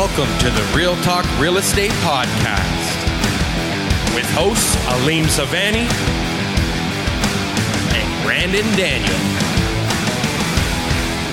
Welcome to the Real Talk Real Estate Podcast with hosts Aleem Savani and Brandon Daniel.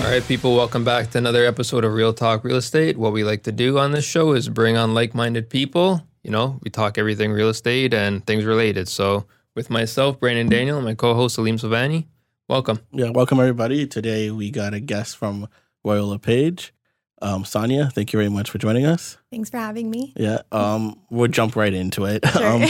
All right, people, welcome back to another episode of Real Talk Real Estate. What we like to do on this show is bring on like minded people. You know, we talk everything real estate and things related. So, with myself, Brandon Daniel, and my co host, Aleem Savani, welcome. Yeah, welcome everybody. Today we got a guest from Royal LePage. Um, Sonia, thank you very much for joining us. Thanks for having me. Yeah, um, we'll jump right into it. Sure. um,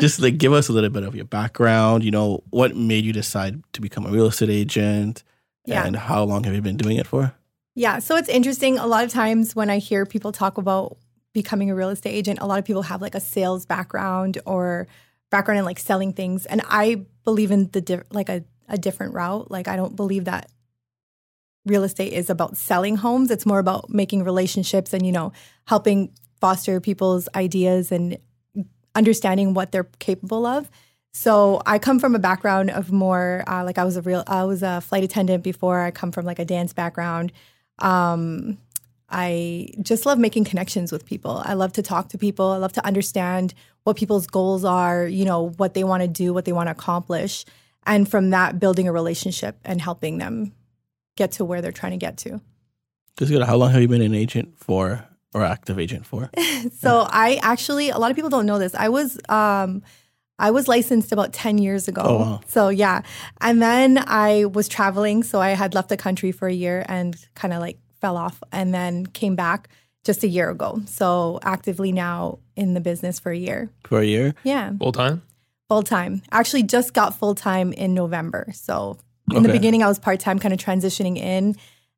just like give us a little bit of your background. You know, what made you decide to become a real estate agent, Yeah. and how long have you been doing it for? Yeah, so it's interesting. A lot of times when I hear people talk about becoming a real estate agent, a lot of people have like a sales background or background in like selling things, and I believe in the like a, a different route. Like I don't believe that real estate is about selling homes. It's more about making relationships and you know helping foster people's ideas and understanding what they're capable of. So I come from a background of more uh, like I was a real I was a flight attendant before. I come from like a dance background. Um, I just love making connections with people. I love to talk to people. I love to understand what people's goals are. You know what they want to do, what they want to accomplish, and from that building a relationship and helping them get to where they're trying to get to. Just good. How long have you been an agent for, or active agent for? So I actually a lot of people don't know this. I was um I was licensed about 10 years ago. Oh, wow. So yeah. And then I was traveling, so I had left the country for a year and kind of like fell off and then came back just a year ago. So actively now in the business for a year. For a year. Yeah. Full time? Full time. Actually just got full time in November. So in the beginning I was part-time kind of transitioning in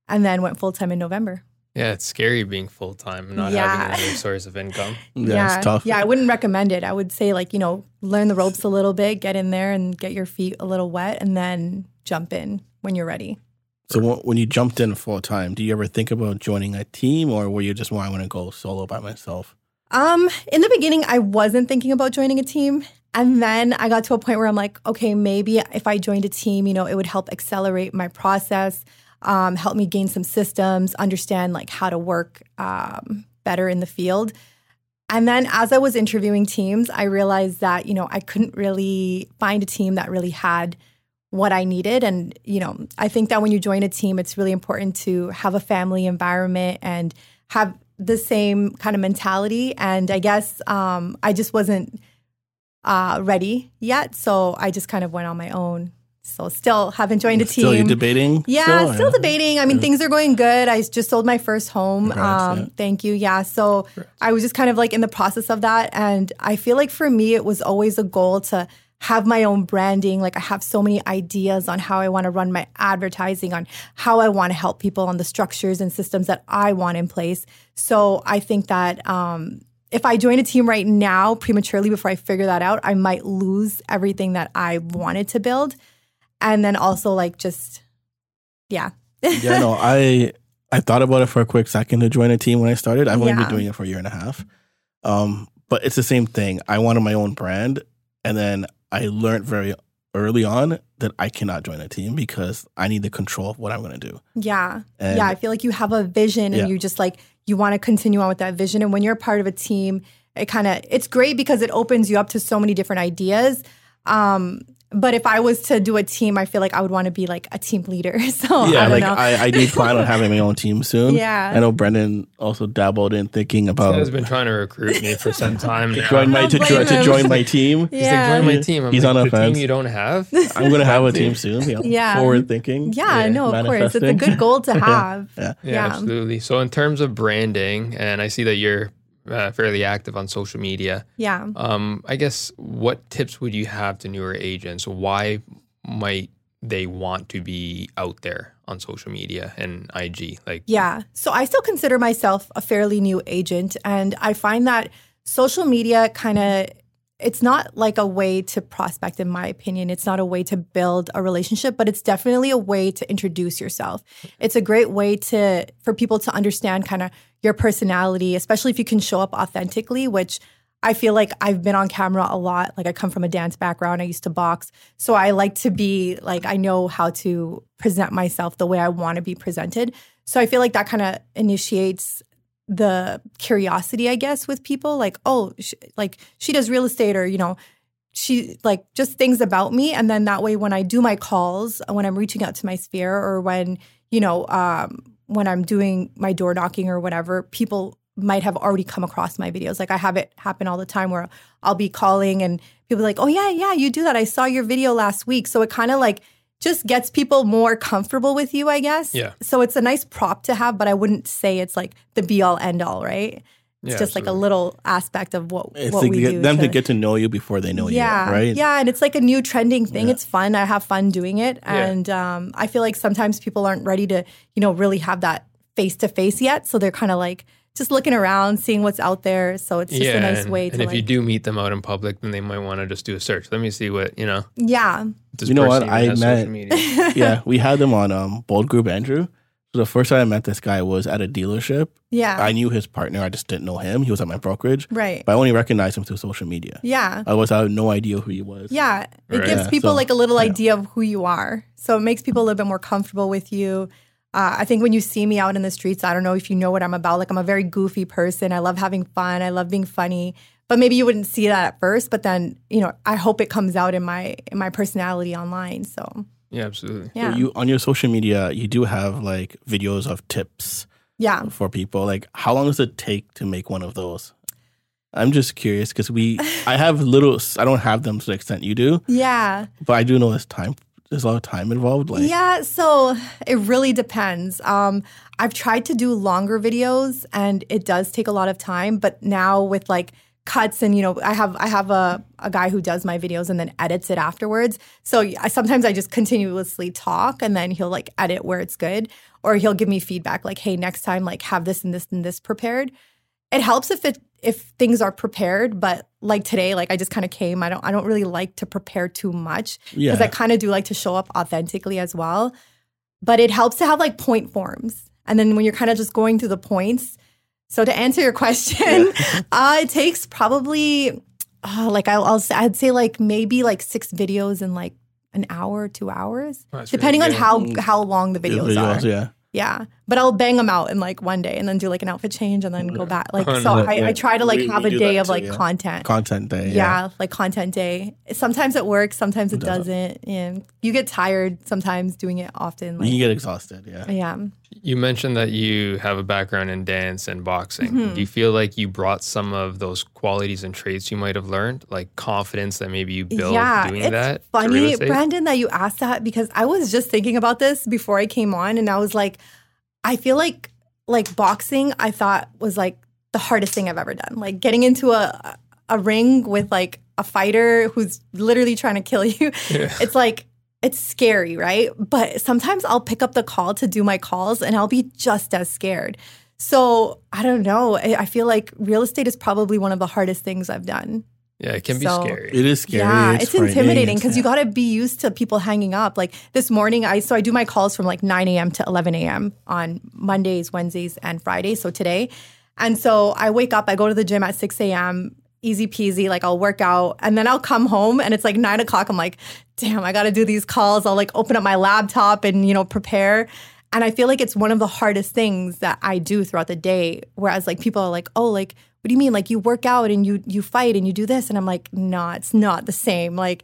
and then went full time in November. Yeah, it's scary being full time and not Yeah. having another source of income. Yeah, it's tough. Yeah, I wouldn't recommend it. I would say like, you know, learn the ropes a little bit, get in there and get your feet a little wet and then jump in when you're ready. So when you jumped in full time, do you ever think about joining a team, or were you just, well, I want to go solo by myself? Um, in the beginning I wasn't thinking about joining a team. And then I got to a point where I'm like, okay, maybe if I joined a team, you know, it would help accelerate my process, um, help me gain some systems, understand like how to work um, better in the field. And then as I was interviewing teams, I realized that, you know, I couldn't really find a team that really had what I needed. And, you know, I think that when you join a team, it's really important to have a family environment and have the same kind of mentality. And I guess um, I just wasn't uh, ready yet. So I just kind of went on my own. So still haven't joined a team. Still, you debating? Yeah, still, or- debating. I mean, things are going good. I just sold my first home. Congrats, um, yeah. Thank you. Yeah. So I was just kind of like in the process of that. And I feel like for me, it was always a goal to have my own branding. Like I have so many ideas on how I want to run my advertising, on how I want to help people, on the structures and systems that I want in place. So I think that um, if I join a team right now prematurely before I figure that out, I might lose everything that I wanted to build. And then also like just, yeah. yeah, no, I I thought about it for a quick second to join a team when I started. I've only been doing it for a year and a half. Um, but it's the same thing. I wanted my own brand, and then I learned very early on that I cannot join a team because I need the control of what I'm going to do. Yeah. And yeah. I feel like you have a vision and Yeah. you just like, you want to continue on with that vision. And when you're part of a team, it kind of, it's great because it opens you up to so many different ideas. Um, but if I was to do a team, I feel like I would want to be like a team leader. So yeah, I don't like know. I, I do plan on having my own team soon. Yeah. I know Brandon also dabbled in thinking about. He about has been trying to recruit me for some time now. join my to, blame to join my team. He's yeah. like, join my team. I'm He's like, on the offense. team you don't have? I'm going to have a team soon. You know, Yeah. Forward thinking. yeah, no, of course. It's a good goal to have. Yeah. Yeah, Yeah. absolutely. So, in terms of branding, and I see that you're uh, fairly active on social media. Yeah. Um, I guess what tips would you have to newer agents? Why might they want to be out there on social media and IG? Like, Yeah. So I still consider myself a fairly new agent. And I find that social media kind of, it's not like a way to prospect, in my opinion. It's not a way to build a relationship, but it's definitely a way to introduce yourself. It's a great way to, for people to understand kind of your personality, especially if you can show up authentically, which I feel like I've been on camera a lot. Like I come from a dance background. I used to box. So I like to be like I know how to present myself the way I want to be presented. So I feel like that kind of initiates the curiosity, I guess, with people. Like, oh, sh- like she does real estate, or you know, she like just things about me, and then that way, when I do my calls, when I'm reaching out to my sphere, or when you know, um, when I'm doing my door knocking or whatever, people might have already come across my videos. Like I have it happen all the time where I'll be calling and people like, "Oh yeah, yeah, you do that. I saw your video last week." So it kind of like just gets people more comfortable with you, I guess. Yeah. So it's a nice prop to have, but I wouldn't say it's like the be all end all, right? It's Yeah, just like a little aspect of what It's what like we get do. them to, to- get to know you before they know yeah, you, right? Yeah, and it's like a new trending thing. Yeah. It's fun. I have fun doing it, Yeah. and um, I feel like sometimes people aren't ready to, you know, really have that face to face yet. So they're kind of like just looking around, seeing what's out there. So it's just yeah, a nice and, way and to if like, you do meet them out in public, then they might want to just do a search. Let me see what you know. yeah, You know what? I met- yeah, we had them on um, Bold Group Andrew. So the first time I met this guy was at a dealership. yeah, I knew his partner. I just didn't know him. He was at my brokerage, right, but I only recognized him through social media. yeah. Otherwise, I had no idea who he was. Yeah, it Right. gives Yeah, people so- like a little yeah. idea of who you are. So it makes people a little bit more comfortable with you. Uh, I think when you see me out in the streets, I don't know if you know what I'm about. Like I'm a very goofy person. I love having fun. I love being funny. But maybe you wouldn't see that at first. But then you know, I hope it comes out in my in my personality online. So yeah, absolutely. So yeah, you on your social media, you do have like videos of tips yeah. for people. Like, how long does it take to make one of those? I'm just curious because we, I have little, I don't have them to the extent you do, Yeah. but I do know there's time. There's a lot of time involved. Like, yeah, so it really depends. Um, I've tried to do longer videos and it does take a lot of time, but now with like cuts and you know, I have I have a, a guy who does my videos and then edits it afterwards. So I, sometimes I just continuously talk and then he'll like edit where it's good or he'll give me feedback like, hey, next time like have this and this and this prepared. It helps if it if things are prepared, but like today, like I just kind of came. I don't I don't really like to prepare too much yeah, because I kind of do like to show up authentically as well. But it helps to have like point forms. And then when you're kind of just going through the points. So to answer your question, uh, it takes probably uh, like I'll, I'll say, I'd say like maybe like six videos in like an hour, two hours, that's depending on how Mm. how long the videos, videos, are. yeah. Yeah, but I'll bang them out in like one day and then do like an outfit change and then go back. Like so. I, I try to like We- have we a day that of too, like yeah. content Content day. yeah, like content day. Sometimes it works, sometimes it It doesn't. doesn't. And you get tired sometimes doing it often. You Like, can get exhausted. Yeah. yeah. You mentioned that you have a background in dance and boxing. Mhm. Do you feel like you brought some of those qualities and traits you might have learned, like confidence that maybe you built yeah, doing it's that? to real funny, estate? Brandon, that you asked that because I was just thinking about this before I came on, and I was like, I feel like like boxing. I thought was like the hardest thing I've ever done. Like getting into a a ring with like a fighter who's literally trying to kill you. Yeah. It's like it's scary, right? But sometimes I'll pick up the call to do my calls, and I'll be just as scared. So I don't know. I I feel like real estate is probably one of the hardest things I've done. Yeah, it can be So- scary. It is scary. Yeah, it's, frightening, intimidating it's- because you got to be used to people hanging up. Like this morning, I so I do my calls from like 9 a.m. to 11 a.m. on Mondays, Wednesdays, and Fridays. So today, and so I wake up, I go to the gym at 6 a.m. Easy peasy, like I'll work out, and then I'll come home, and it's like nine o'clock. I'm like, damn, I got to do these calls. I'll like open up my laptop and you know prepare. And I feel like it's one of the hardest things that I do throughout the day. Whereas like people are like, oh, like what do you mean? Like you work out and you you fight and you do this, and I'm like, no, it's not the same. Like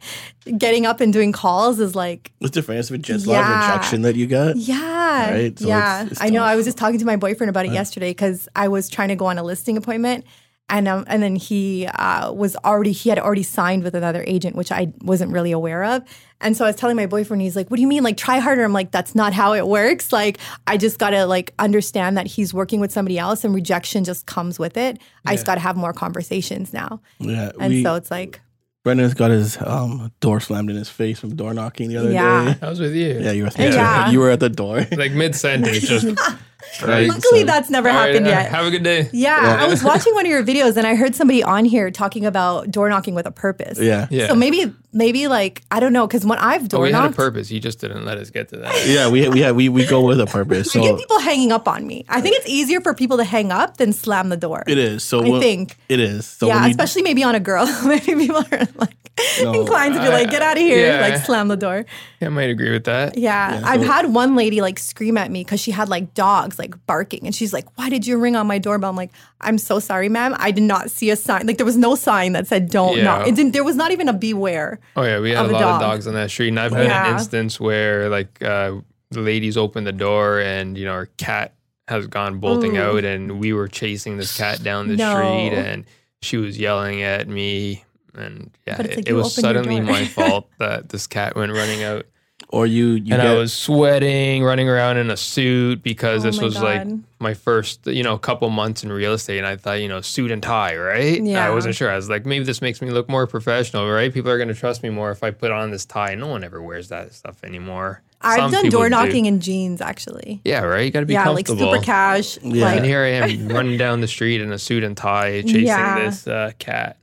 getting up and doing calls is like, It's different. It's just a lot of rejection that you get. yeah, Right, so yeah. it's- it's I know. I was just talking to my boyfriend about it yesterday because I was trying to go on a listing appointment. And um, and then he uh, was already he had already signed with another agent, which I wasn't really aware of. And so I was telling my boyfriend, he's like, "What do you mean? Like try harder?" I'm like, "That's not how it works. Like I just gotta like understand that he's working with somebody else, and rejection just comes with it. I just gotta have more conversations now." Yeah. And we, so it's like, Brandon's got his um, door slammed in his face from door knocking the other Yeah. day. I was with you. Yeah, you were. Yeah. You were at the door. Like mid sentence, just right. luckily so- that's never All right, happened uh, yet. Have a good day. Yeah, Yeah. I was watching one of your videos and I heard somebody on here talking about door knocking with a purpose. Yeah. Yeah. So maybe, maybe like I don't know, because when I've Oh, door we had a purpose. You just didn't let us get to that. Yeah, we we have, we we go with a purpose. I get people hanging up on me. I think it's easier for people to hang up than slam the door. it is. So I when- think. it is. So yeah, when we, especially maybe on a girl. maybe people are like No, inclined to be like, "Get out of here!" yeah. Like slam the door. I might agree with that. Yeah, Yeah, I've had one lady like scream at me because she had like dogs, like barking, and she's like, "Why did you ring on my doorbell?" I'm like, "I'm so sorry, ma'am. I did not see a sign. Like there was no sign that said don't Yeah. knock. It didn't. There was not even a beware. Oh yeah, we had a lot dog. of dogs on that street, and I've had an instance where like uh, the ladies opened the door, and you know our cat has gone bolting Ooh. out, and we were chasing this cat down the No. street, and she was yelling at me, and yeah, it's it, it was suddenly my fault that this cat went running out, Or you you and get I was sweating, running around in a suit because Oh this my was like my first, you know, couple months in real estate, and I thought, you know, suit and tie, right? Yeah. I wasn't sure. I was like, maybe this makes me look more professional, right? People are going to trust me more if I put on this tie. No one ever wears that stuff anymore. I've Some done people door do. knocking in jeans actually. Yeah, right. You got to be yeah, like super cash. Yeah. And here I am running down the street in a suit and tie, chasing Yeah. this uh, cat.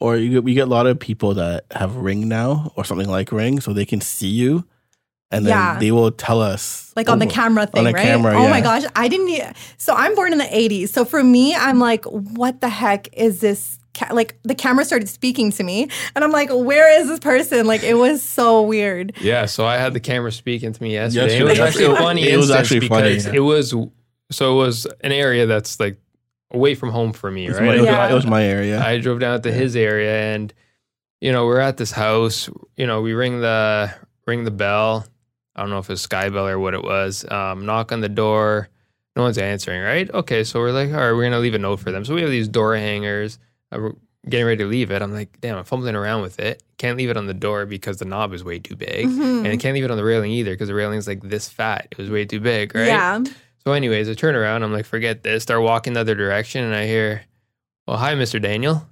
Or you get, we get a lot of people that have Ring now or something like Ring, so they can see you, and then Yeah. they will tell us like on the oh, camera thing, the right? camera, oh my gosh, I didn't. e- So I'm born in the '80s. So for me, I'm like, what the heck is this? Ca-? Like the camera started speaking to me, and I'm like, where is this person? Like it was so weird. Yeah, so I had the camera speaking to me yesterday. Yesterday, it was actually funny It was actually funny, because yeah. it was so it was an area that's like away from home for me, right? my, it was Yeah. my- it was my area. I drove down to his area and you know, we're at this house, you know, we ring the ring the bell. I don't know if it's SkyBell or what it was. Um, knock on the door. No one's answering, right? Okay, so we're like, all right, we're gonna leave a note for them. So we have these door hangers. Uh, we're getting ready to leave it. I'm like, damn, I'm fumbling around with it. Can't leave it on the door because the knob is way too big. Mhm. And I can't leave it on the railing either because the railing's like this fat. It was way too big, right? Yeah. So, anyways, I turn around. I'm like, forget this. Start walking the other direction, and I hear, "Well, hi, Mr. Daniel."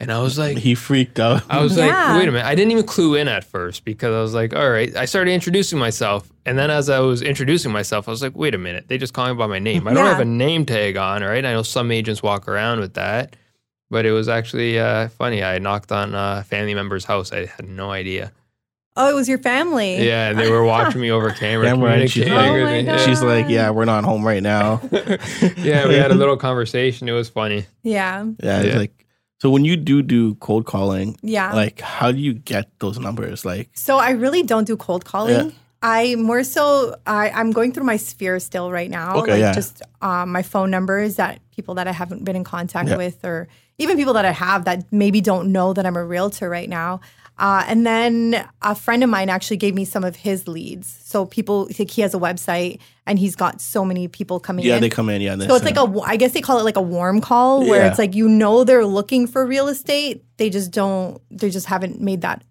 And I was like, he freaked out. I was Yeah. like, wait a minute. I didn't even clue in at first because I was like, all right. I started introducing myself, and then as I was introducing myself, I was like, wait a minute. They just call me by my name. I don't Yeah. have a name tag on, right? I know some agents walk around with that, but it was actually uh, funny. I knocked on a family member's house. I had no idea. Oh, it was your family. Yeah, they were watching me over camera. Camera, and she's like- Oh me. my She's like, yeah, we're not home right now. yeah, we had a little conversation. It was funny. Yeah. Yeah, it's Yeah. like so when you do do cold calling, Yeah. like how do you get those numbers? Like So I really don't do cold calling. Yeah. I more so I, I'm going through my sphere still right now. Okay, like yeah. just um, my phone numbers that people that I haven't been in contact Yeah. with or even people that I have that maybe don't know that I'm a realtor right now. Uh, and then a friend of mine actually gave me some of his leads. So people think he has a website and he's got so many people coming in. yeah, in. they come in, yeah. So it's like a, I guess they call it like a warm call, where Yeah. it's like you know they're looking for real estate, they just don't, they just haven't made that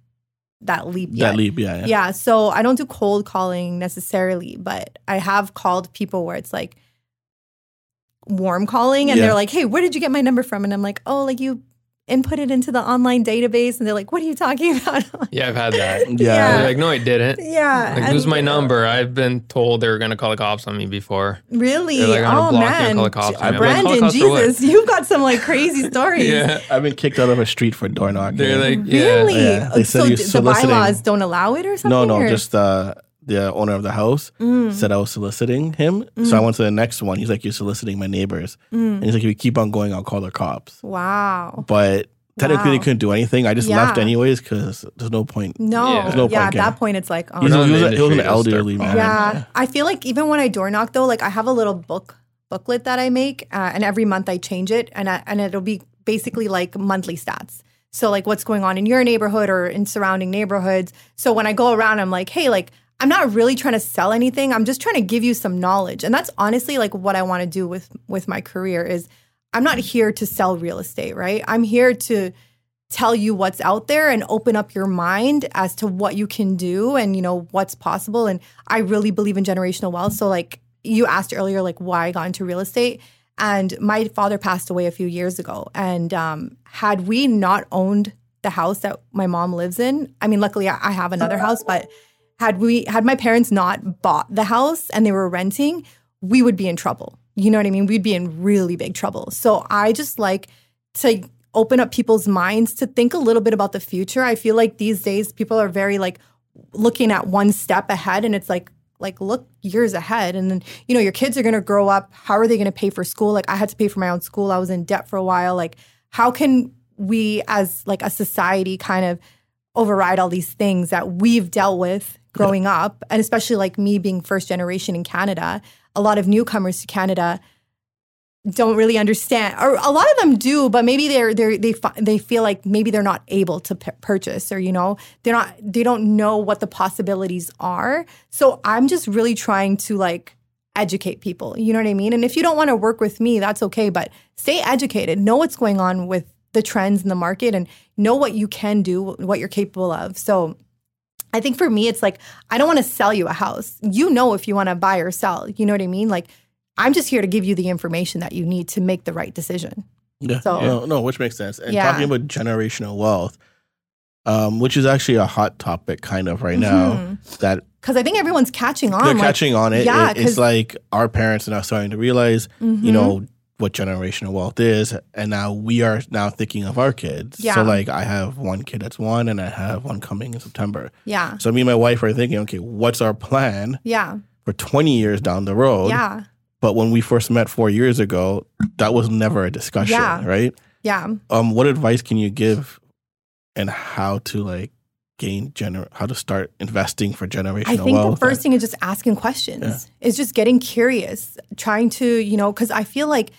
that leap yet. that leap, yeah, yeah. Yeah, so I don't do cold calling necessarily, but I have called people where it's like warm calling, and Yeah. they're like, "Hey, where did you get my number from?" And I'm like, "Oh, like you input it into the online database," and they're like, "What are you talking about?" Yeah, I've had that. Yeah. They're like, no, I didn't. yeah, Like, and- who's my number? I've been told they were going to call the cops on me before. Really? They're like, I'm gonna oh block you and man, call the cops on you. I'm like, Brandon, cops for what? Jesus, you've got some like crazy stories. Yeah. I've been kicked out of a street for door knocking. They're like, yeah. Really? Yeah, they said so you're d- the bylaws don't allow it or something? no, no, or- just uh, the owner of the house Mm, said I was soliciting him. So I went to the next one. He's like, You're soliciting my neighbors. mm. And he's like, If you keep on going, I'll call the cops. Wow. But technically, they couldn't do anything. I just Yeah. left anyways because there's no point. No. Yeah. Yeah, There's no at point, that point, it's like, oh, He's not a, in he, was he was an industry, they'll start elderly man. calling. Yeah, I feel like even when I door knock though, like I have a little book booklet that I make, uh, and every month I change it, and I, and it'll be basically like monthly stats. So like what's going on in your neighborhood or in surrounding neighborhoods. So when I go around, I'm like, hey, like I'm not really trying to sell anything. I'm just trying to give you some knowledge, and that's honestly like what I want to do with with my career is I'm not here to sell real estate, right? I'm here to tell you what's out there and open up your mind as to what you can do and you know what's possible. And i really believe in generational wealth. So like you asked earlier like why i got into real estate? And my father passed away a few years ago. And um, had we not owned the house that my mom lives in i mean luckily i I have another house but had we had my parents not bought the house and they were renting we would be in trouble. You know what i mean? We'd be in really big trouble. So i just like to open up people's minds to think a little bit about the future. I feel like these days people are very like looking at one step ahead and it's like like look years ahead. And then you know your kids are going to grow up. How are they going to pay for school? Like i had to pay for my own school. I was in debt for a while. Like how can we as like a society kind of override all these things that we've dealt with growing up. And especially like me being first generation in canada a lot of newcomers to Canada don't really understand or a lot of them do but maybe they're they're they they feel like maybe they're not able to p- purchase or you know they're not they don't know what the possibilities are. So i'm just really trying to like educate people you know what i mean? And if you don't want to work with me that's okay but stay educated. Know what's going on with the trends in the market and know what you can do what you're capable of so I think for me, it's like, I don't want to sell you a house. You know if you want to buy or sell. You know what I mean? Like, I'm just here to give you the information that you need to make the right decision. Yeah. So- no, no, which makes sense. And Yeah. talking about generational wealth, um, which is actually a hot topic kind of right now, Mhm. that Because I think everyone's catching on. they're like, catching on it. yeah, It- it's like our parents are now starting to realize, mhm. you know, what generational wealth is, and now we are now thinking of our kids. Yeah. So like, I have one kid that's one, and I have one coming in September. yeah, So me and my wife are thinking, okay, what's our plan yeah, for 20 years down the road? yeah, But when we first met four years ago, that was never a discussion, Yeah. right? yeah. Um, what advice can you give and how to like gain gener how to start investing for generational I think wealth? the first thing is just asking questions. Is just getting curious, trying to, you know, because I feel like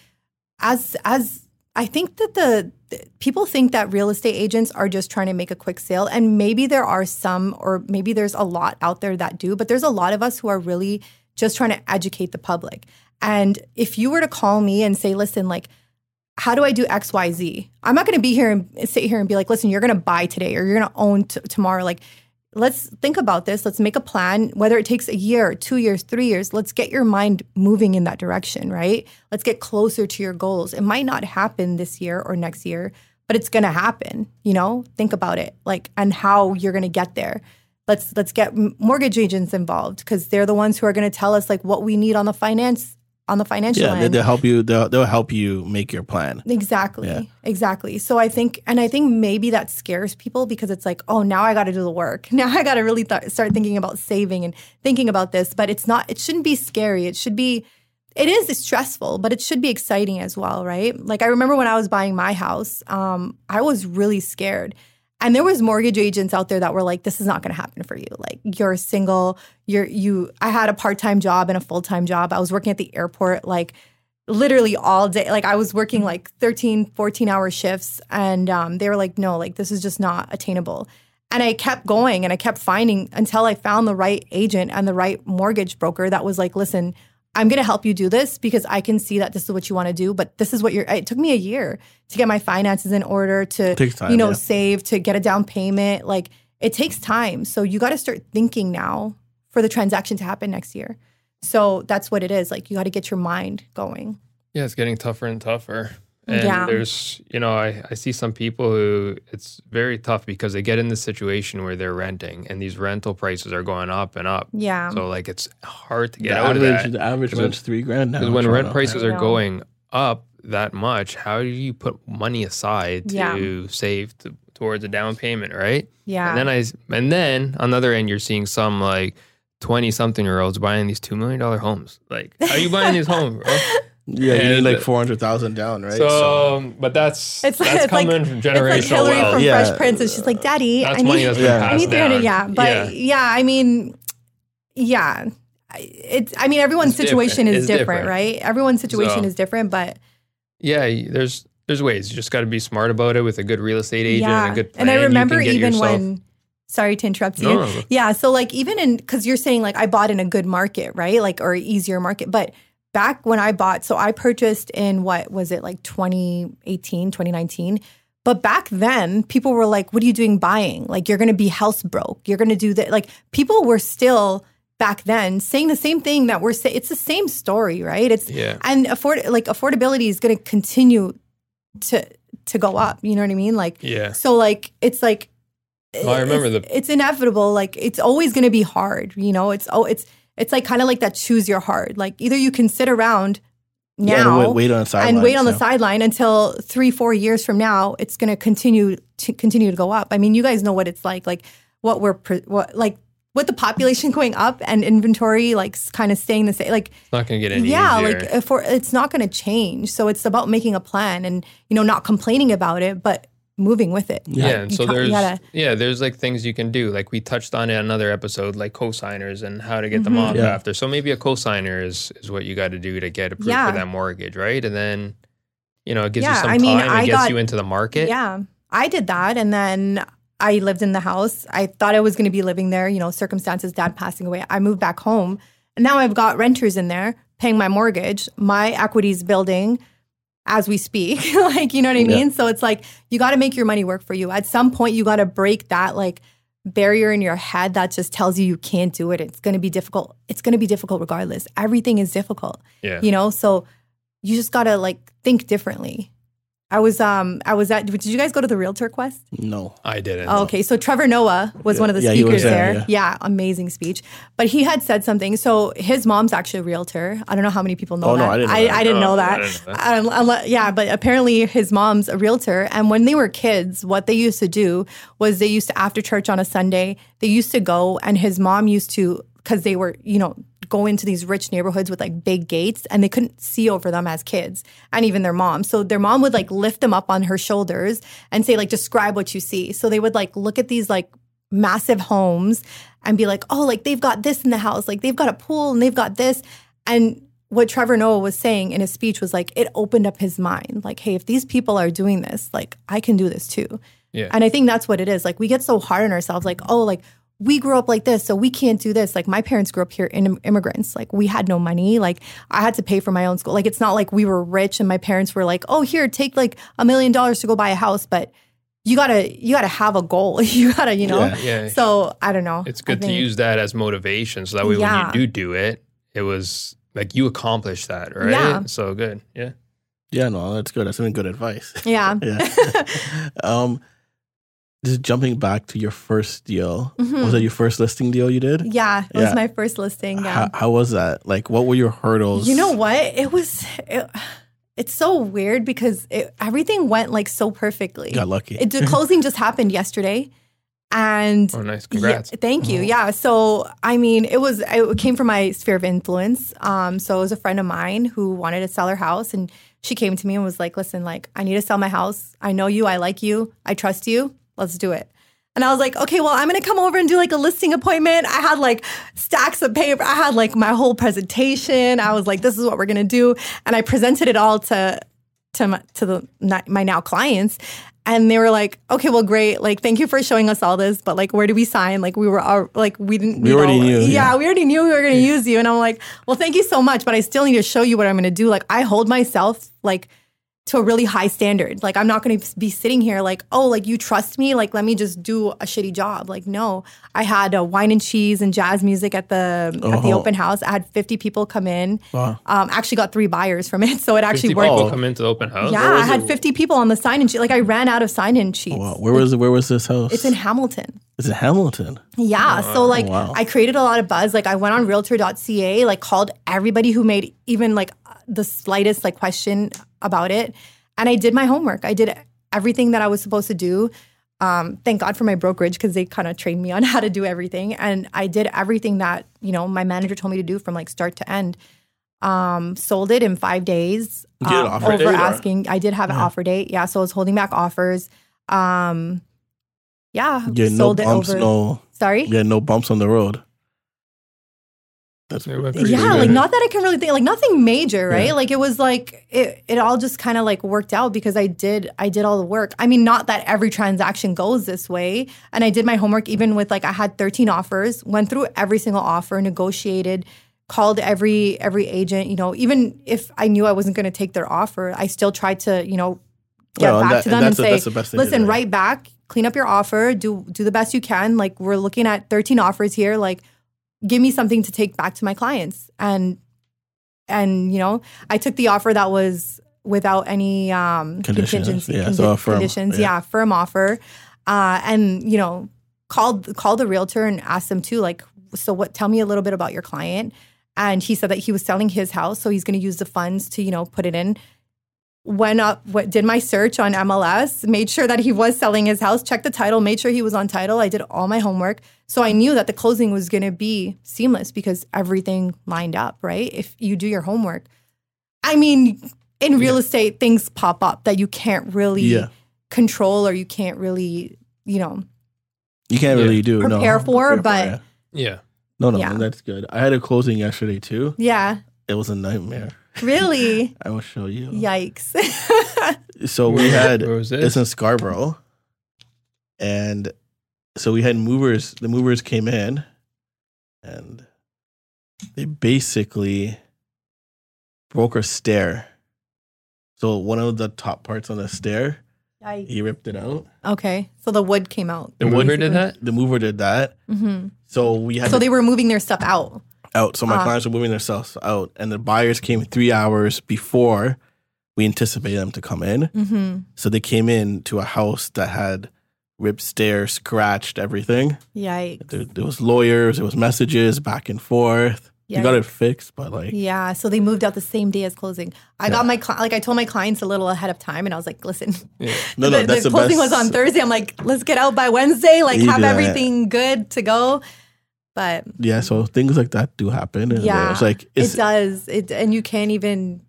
as as I think that the, the people think that real estate agents are just trying to make a quick sale, and maybe there are some, or maybe there's a lot out there that do, but there's a lot of us who are really just trying to educate the public. And if you were to call me and say, "Listen, like." How do I do XYZ? I'm not going to be here and sit here and be like, listen, you're going to buy today or you're going to own t- tomorrow. Like, let's think about this. Let's make a plan, whether it takes a year, two years, three years. Let's get your mind moving in that direction, right? Let's get closer to your goals. It might not happen this year or next year, but it's going to happen. You know, think about it, like, and how you're going to get there. Let's let's get mortgage agents involved because they're the ones who are going to tell us like what we need on the finance on the financial yeah, end. they'll help you. They'll, they'll help you make your plan. Exactly. Yeah. Exactly. So I think, and I think maybe that scares people because it's like, oh, now I got to do the work. Now I got to really th- start thinking about saving and thinking about this. But it's not, it shouldn't be scary. It should be, it is stressful, but it should be exciting as well, right? Like I remember when I was buying my house, um, I was really scared. And there was mortgage agents out there that were like, this is not going to happen for you. Like you're single, you're, you, I had a part-time job and a full-time job. I was working at the airport, like literally all day. Like I was working like 13, 14 hour shifts. And um, they were like, no, like this is just not attainable. And I kept going and I kept finding until I found the right agent and the right mortgage broker that was like, listen, I'm going to help you do this because I can see that this is what you want to do. But this is what you're, it took me a year to get my finances in order to, time, you know, yeah. save, to get a down payment. Like it takes time. So you got to start thinking now for the transaction to happen next year. So that's what it is. Like you got to get your mind going. Yeah, it's getting tougher and tougher. And Yeah. there's, you know, I, I see some people who it's very tough because they get in this situation where they're renting and these rental prices are going up and up. Yeah. So like it's hard to get the out average, of that. the average Because rent's three grand now. Because when rent prices are going up that much, how do you put money aside to Yeah. save to, towards a down payment, right? yeah. And then I and then on the other end, you're seeing some like twenty something year olds buying these two million dollar homes. Like, how are you buying these homes, bro? yeah, you need like four hundred thousand down, right? So, um, but that's It's like- that's it's like- coming from It's like Hilary wealth. from Yeah. Fresh Prince, and she's like, "Daddy, That's I money need, that's been Yeah. I need 300." down. Yeah, but yeah. I mean, yeah, it's. I mean, everyone's It's situation different. is different, different. right? Everyone's situation So- is different, but yeah, there's there's ways. You just got to be smart about it with a good real estate agent yeah. and a good plan. and I You can remember get even yourself- when. Sorry to interrupt you. No, no, no. Yeah. So like even in because you're saying like I bought in a good market, right? Like or easier market. But back when I bought, so I purchased in what was it like 2018, 2019. But back then, people were like, "What are you doing buying? Like you're going to be house broke. You're going to do that." Like people were still back then saying the same thing that we're saying. It's the same story, right? It's Yeah. and afford like affordability is going to continue to to go up. You know what I mean? Like Yeah. so like it's like Well, I remember it's, the- it's inevitable. Like it's always going to be hard. You know, it's oh it's it's like kind of like that choose your hard. Like either you can sit around now and wait, wait on the sideline. and wait on the sideline until three four years from now it's going to continue to continue to go up. I mean, you guys know what it's like. Like what we're pre- what like with the population going up and inventory like kind of staying the same. Like It's not going to get any yeah easier. like for it's not going to change so it's about making a plan and you know not complaining about it but moving with it. Yeah, Like, and you so ca- there's gotta- yeah, there's like things you can do. Like we touched on it in another episode, like co-signers and how to get them Mhm. off Yeah. after. So maybe a co-signer is is what you got to do to get approved Yeah. for that mortgage, right? And then you know it gives you some I mean, time. I it gets got- you into the market. Yeah, I did that, and then I lived in the house. I thought I was going to be living there. You know, circumstances, dad passing away. I moved back home, and now I've got renters in there paying my mortgage. My equity's building as we speak. like, you know what I Yeah. mean? So it's like you got to make your money work for you. At some point, you got to break that like barrier in your head that just tells you you can't do it. It's going to be difficult. It's going to be difficult regardless. Everything is difficult Yeah. you know so you just gotta like think differently i was um i was at did you guys go to the RealtorQuest No. I didn't. oh, okay so trevor noah was Yeah. one of the Yeah, he was speakers there, there, yeah. yeah. amazing speech but he had said something so his mom's actually a realtor i don't know how many people know Oh, no, that I didn't know I, that. I didn't No, know I didn't know that. Um, yeah but apparently his mom's a realtor and when they were kids what they used to do was they used to after church on a sunday they used to go and his mom used to because they were you know go into these rich neighborhoods with like big gates and they couldn't see over them as kids and even their mom. So their mom would like lift them up on her shoulders and say like describe what you see. So they would like look at these like massive homes and be like oh like they've got this in the house like they've got a pool and they've got this. And what Trevor Noah was saying in his speech was like it opened up his mind. Like hey if these people are doing this like I can do this too. Yeah. and I think that's what it is. Like we get so hard on ourselves like oh like we grew up like this so we can't do this like my parents grew up here in immigrants like we had no money like I had to pay for my own school like it's not like we were rich and my parents were like oh here take like a million dollars to go buy a house but you gotta you gotta have a goal you gotta you know Yeah. Yeah. so I don't know It's I good to use that as motivation, so that way Yeah. when you do do it, it was like you accomplished that, right? Yeah. So good. Yeah. Yeah, no, that's good. That's some good advice. yeah yeah. um, just jumping back to your first deal. Mhm. Was that your first listing deal you did? Yeah, it Yeah. was my first listing. Yeah. How, how was that? Like, what were your hurdles? You know what? It was. It, it's so weird because it, everything went like so perfectly. got lucky. It, the closing just happened yesterday, and Oh, nice. yeah, Congrats. thank you. Yeah. So I mean, it was it came from my sphere of influence. Um, so it was a friend of mine who wanted to sell her house, and she came to me and was like, "Listen, like I need to sell my house. I know you. I like you. I trust you. Let's do it." And I was like, okay, well, I'm gonna come over and do like a listing appointment. I had like stacks of paper. I had like my whole presentation. I was like, this is what we're gonna do, and I presented it all to to my, to the my now clients, and they were like, okay, well, great. Like, thank you for showing us all this, but like, where do we sign? Like, we were all, like, we didn't. We you already know, knew, Yeah, yeah. we already knew we were gonna use you, and I'm like, well, thank you so much, but I still need to show you what I'm gonna do. Like, I hold myself like to a really high standard. Like I'm not going to be sitting here like, oh, like you trust me, like let me just do a shitty job. Like no, I had uh, wine and cheese and jazz music at the at the Oh. open house. I had 50 people come in. Wow. Um, actually got three buyers from it, so it actually 50 actually people worked. come into the open house. Yeah, I had it? 50 people on the sign in sheet. Like I ran out of sign in sheets. Wow. Where was where was this house? It's in Hamilton. It's in Hamilton. Yeah. So like Wow. I created a lot of buzz. Like I went on realtor.ca, like called everybody who made even like the slightest like question about it. And I did my homework. I did everything that I was supposed to do. Um, thank God for my brokerage because they kind of trained me on how to do everything. And I did everything that, you know, my manager told me to do from like start to end. Um, sold it in five days. Um, offer over date, asking. I did have an Yeah. offer date. Yeah. So I was holding back offers. Um, yeah. Yeah, no sold it bumps, over. no Sorry. yeah, no bumps on the road. That's went pretty yeah like not that i can really think like nothing major right? Yeah. like it was like it, it all just kind of like worked out because i did i did all the work. I mean not that every transaction goes this way and i did my homework even with like i had 13 offers went through every single offer negotiated called every every agent you know even if i knew i wasn't going to take their offer i still tried to you know get Well, back that- to them and that's the- say the best thing to listen write back clean up your offer do do the best you can. Like we're looking at 13 offers here like give me something to take back to my clients and and you know i took the offer that was without any um Conditions, yeah, condi- so a firm, conditions yeah. yeah. firm offer uh and you know called called the realtor and asked them too like so what tell me a little bit about your client and he said that he was selling his house so he's going to use the funds to you know put it in went up what did my search on MLS made sure that he was selling his house checked the title made sure he was on title I did all my homework so I knew that the closing was going to be seamless because everything lined up right if you do your homework I mean in real estate things pop up that you can't really Yeah. control or you can't really, you know, You can't Yeah. really do no, Prepare for, but- yeah. Yeah. no, no, Yeah. that's good. I had a closing yesterday too. yeah, It was a nightmare. Really. I will show you. Yikes. So we had where was it's in Scarborough, and so we had movers. The movers came in, and they basically broke our stair. So one of the top parts on the stair, Yikes. he ripped it out. Okay, so the wood came out. The What- mover did that? The mover did that. hmm So we had So to they were moving their stuff out. Out. So my Ah. clients were moving their stuff out, and the buyers came three hours before we anticipated them to come in. hmm So they came in to a house that had ripped stairs, scratched everything. Yikes. There, there was lawyers, there was messages back and forth. We got it fixed, but like, Yeah, so they moved out the same day as closing. I got my cli- like I told my clients a little ahead of time, and I was like, "Listen, Yeah. no, no, the, that's the the, closing best. was on Thursday. I'm like, let's get out by Wednesday, like You have everything good to go." But Yeah, so things like that do happen. And uh, Yeah, it's like it's it does. It and you can't even.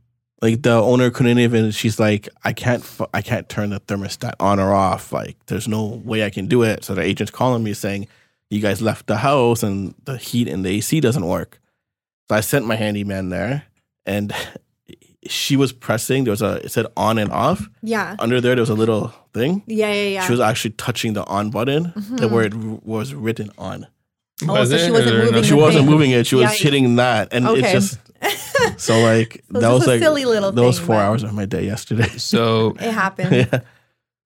like the owner couldn't even. She's like, I can't, I can't turn the thermostat on or off. Like, there's no way I can do it. So the agent's calling me saying, you guys left the house and the heat and the AC doesn't work. So I sent my handyman there, and she was pressing. There was a it said on and off. Yeah, Under there, there was a little thing. yeah, yeah, yeah. She was actually touching the on button, the mm-hmm. word was written on. Oh, Was so it? she wasn't moving no- She wasn't thing. moving it; she was Yikes. hitting that, and Okay. it's just so like So that was just a like silly little that was thing, four but- hours of my day yesterday. So it happened. yeah,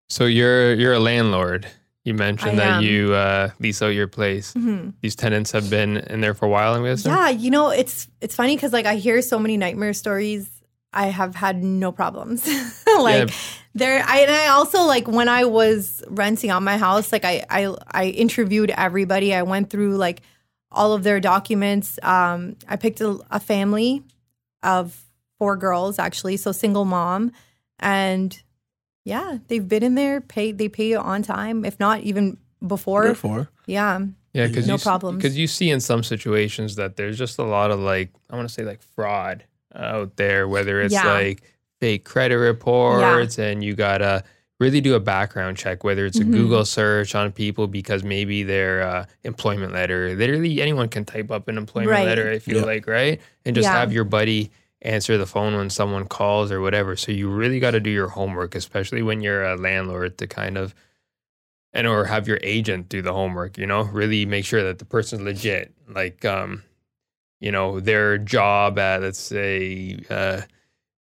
so you're you're a landlord. You mentioned I that am. you uh, lease out your place. Mhm. These tenants have been in there for a while, I'm guessing. Yeah, you know, it's it's funny because like I hear so many nightmare stories. I have had no problems. like Yeah. there, I and I also like when I was renting out my house. Like I I I interviewed everybody. I went through like all of their documents. Um, I picked a, a family of four girls actually, so single mom, and yeah, they've been in there. Pay they pay on time, if not even before. before Yeah, Yeah, because No you, problems. Because you see in some situations that there's just a lot of like I want to say like fraud out there, whether it's Yeah. like fake credit reports, and you gotta really do a background check, whether it's a Mhm. Google search on people because maybe their uh, employment letter, literally anyone can type up an employment Right. letter. I feel Yeah. like right, and just Yeah. have your buddy answer the phone when someone calls or whatever. So you really got to do your homework, especially when you're a landlord, to kind of and or have your agent do the homework you know really make sure that the person's legit like um you know their job at let's say uh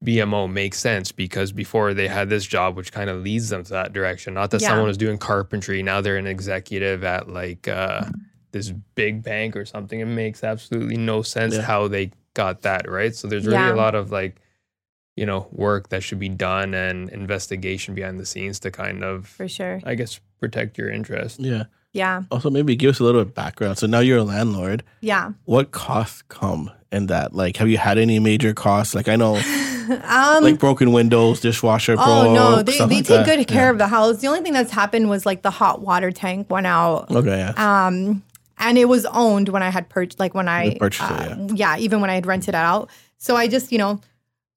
BMO makes sense because before they had this job which kind of leads them to that direction not that Yeah. someone was doing carpentry now they're an executive at like uh this big bank or something it makes absolutely no sense Yeah. how they got that right so there's really Yeah. a lot of like you know work that should be done and investigation behind the scenes to kind of for sure. I guess protect your interest. yeah. Yeah, Also, maybe give us a little bit of background. So now you're a landlord. yeah. What costs come in that? Like, have you had any major costs? Like, I know, Um, like broken windows, dishwasher broke. Oh no, they, they like take that. good care of the house. The only thing that's happened was like the hot water tank went out. Okay, yeah. Um, and it was owned when I had purchased, like when I purchased it, uh, yeah, even when I had rented it out. So I just you know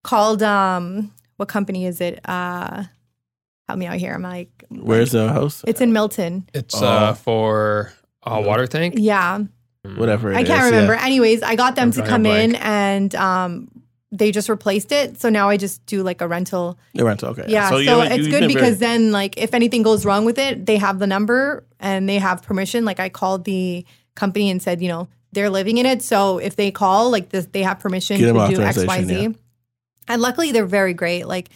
called um, what company is it? Uh, help me out here. I'm like, Where's the house? it's in Milton. It's Oh. uh, for a water tank. Yeah, Whatever. it I can't is, remember. Yeah. Anyways, I got them I'm to drawing a come in blank. and um, they just replaced it. So now I just do like a rental. The rental. Okay. Yeah, so, you know, it's you've good been because very- then like if anything goes wrong with it, they have the number and they have permission. Like I called the company and said, you know, they're living in it, so if they call, like this, they have permission Give to them do X, Y, authorization, Z. And luckily, they're very great. Like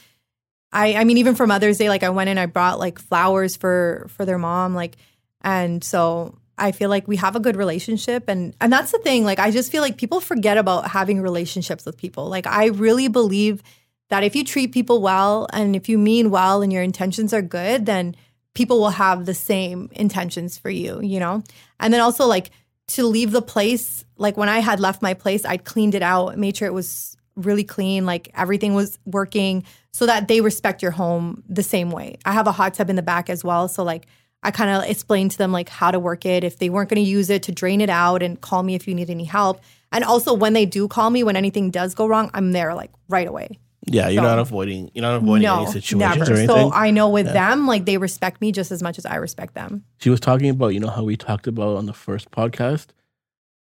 I, I mean, even for Mother's Day, like I went and I brought like flowers for for their mom, like, and so I feel like we have a good relationship, and and that's the thing. Like I just feel like people forget about having relationships with people. Like I really believe that if you treat people well and if you mean well and your intentions are good, then people will have the same intentions for you, you know? And then also like to leave the place, like when I had left my place, I'd cleaned it out, made sure it was really clean, like everything was working so that they respect your home the same way. I have a hot tub in the back as well, so like I kind of explained to them like how to work it, if they weren't going to use it to drain it out and call me if you need any help. And also when they do call me when anything does go wrong, I'm there like right away. Yeah, you're So- not avoiding you're not avoiding any no, situations never. or anything. So I know with Yeah. them, like they respect me just as much as I respect them. she was talking about, you know, how we talked about on the first podcast,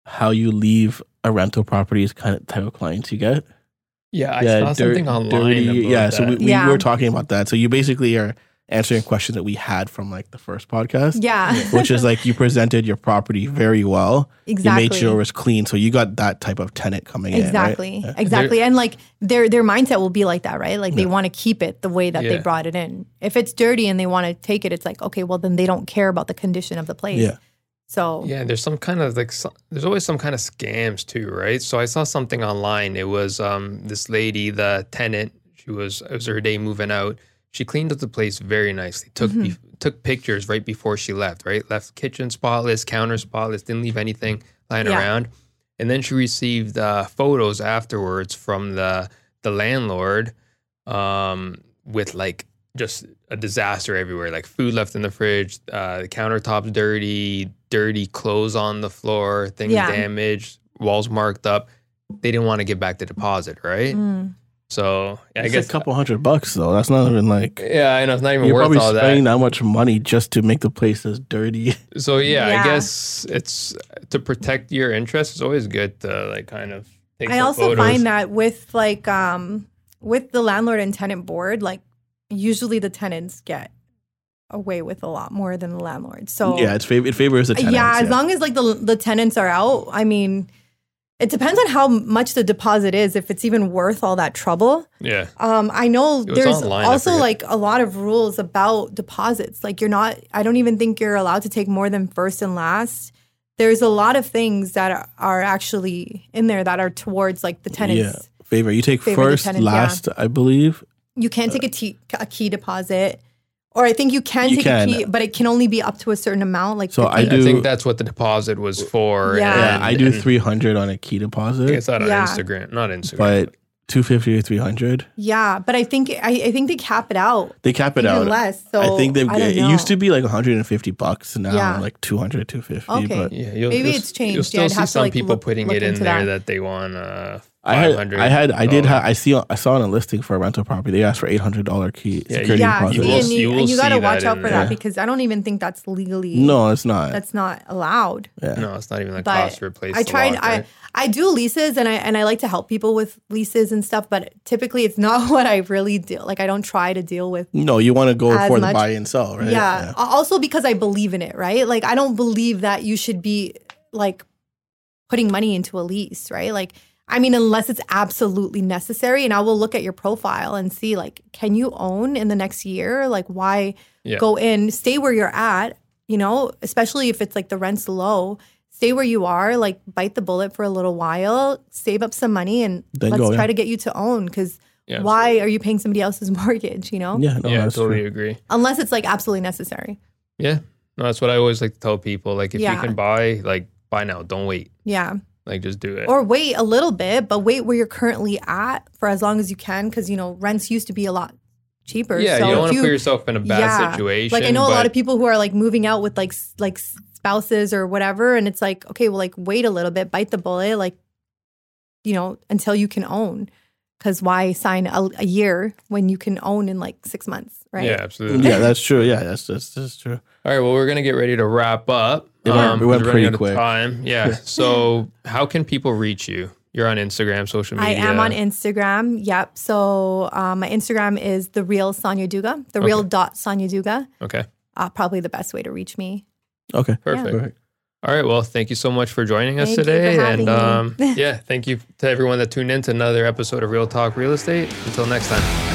how you leave a rental property is kind of type of clients you get. Yeah, I yeah, saw dir- something online. dirty- about yeah, so we, we Yeah. were talking about that. So you basically are answering questions that we had from like the first podcast, Yeah, which is like you presented your property very well. exactly. You made sure it was clean. So you got that type of tenant coming Exactly. in. Right? Exactly. And like their their mindset will be like that, right? Like they want to keep it the way that they brought it in. If it's dirty and they want to take it, it's like, okay, well then they don't care about the condition of the place. Yeah. So Yeah, there's some kind of like some, there's always some kind of scams too, right? So I saw something online. It was um this lady, the tenant. She was it was her day moving out. She cleaned up the place very nicely. Took Mm-hmm. be- took pictures right before she left. Right, left kitchen spotless, counter spotless. Didn't leave anything lying Yeah. around. And then she received uh, photos afterwards from the the landlord, um, with like just a disaster everywhere. Like food left in the fridge, uh, the countertops dirty, dirty clothes on the floor, things Yeah. damaged, walls marked up. They didn't want to give back the deposit, right? mm, So I It's guess a couple hundred bucks though. That's not even like Yeah, I know it's not even you're worth probably all spending that. that. much money just to make the place as dirty. So yeah, Yeah. I guess it's to protect your interests. It's always good to like kind of. Take I some also photos. find that with like um with the landlord and tenant board, like usually the tenants get away with a lot more than the landlord. So yeah, it's fav- it favors the tenants. yeah, as long as like the the tenants are out, I mean, it depends on how much the deposit is, if it's even worth all that trouble. Yeah, Um, I know there's online, also like a lot of rules about deposits. Like you're not, I don't even think you're allowed to take more than first and last. There's a lot of things that are, are actually in there that are towards like the tenants. yeah, favor. You take favor the first, tenants, yeah. last, I believe. You can take a, t- a key deposit, or I think you can You take can. a key, but it can only be up to a certain amount. Like So I key- do- I think that's what the deposit was for. Yeah. Yeah, I do and three hundred on a key deposit, guess that on Yeah. Instagram, not Instagram. but two fifty or three hundred. Yeah, but I think I, I think they cap it out They cap it even out. less. So I think they've. I don't it know. used to be like one hundred and fifty bucks. Now Yeah. like 200, 250. Okay. But yeah, you'll, Maybe you'll, it's changed. You'll still I'd see have some like, people look- putting look it in there that. that, they want uh, I had, 500. I had, I did have, I see, I saw on a listing for a rental property. They asked for eight hundred dollar key Yeah, security yeah, deposit. You will- and you, you and you got to watch out for there. that because I don't even think that's legally no, it's not. that's not allowed. yeah. No, it's not even the But cost to replace. I the tried. lock, right? I do leases and I and I like to help people with leases and stuff, but typically it's not what I really deal. Like I don't try to deal with. No, you want to go for the buy and sell, right? Yeah. Also because I believe in it, right? Like I don't believe that you should be like putting money into a lease, right? Like I mean, unless it's absolutely necessary, and I will look at your profile and see like, can you own in the next year? Like, why Yeah. go in, stay where you're at, you know, especially if it's like the rent's low. Stay where you are, like bite the bullet for a little while, save up some money, and Then let's go, try yeah. to get you to own. Because Yeah, why are you paying somebody else's mortgage? You know, Yeah, no, yeah, I totally true. agree. unless it's like absolutely necessary. Yeah, no, that's what I always like to tell people. Like, if Yeah. you can buy, like, buy now. Don't wait. Yeah, Like, just do it. or wait a little bit, but wait where you're currently at for as long as you can, because you know rents used to be a lot cheaper. yeah, so you don't if want to put yourself in a bad Yeah. situation. Like I know a lot of people who are like moving out with like like spouses or whatever, and it's like okay, well, like wait a little bit, bite the bullet, like you know, until you can own. Because why sign a, a year when you can own in like six months, right? Yeah, absolutely. Yeah, that's true. Yeah, that's that's, that's true. All right, well, we're gonna get ready to wrap up. It went- it went we're pretty quick. Time. Yeah. so, how can people reach you? You're on Instagram, social media. I am on Instagram. Yep. So um, my Instagram is the real Sonia Dhuga, the real dot Sonia Dhuga. Okay, Uh, probably the best way to reach me. Okay, perfect. perfect. All right. Well, thank you so much for joining us Thank you for today. and um, yeah, thank you to everyone that tuned in to another episode of Real Talk Real Estate. Until next time.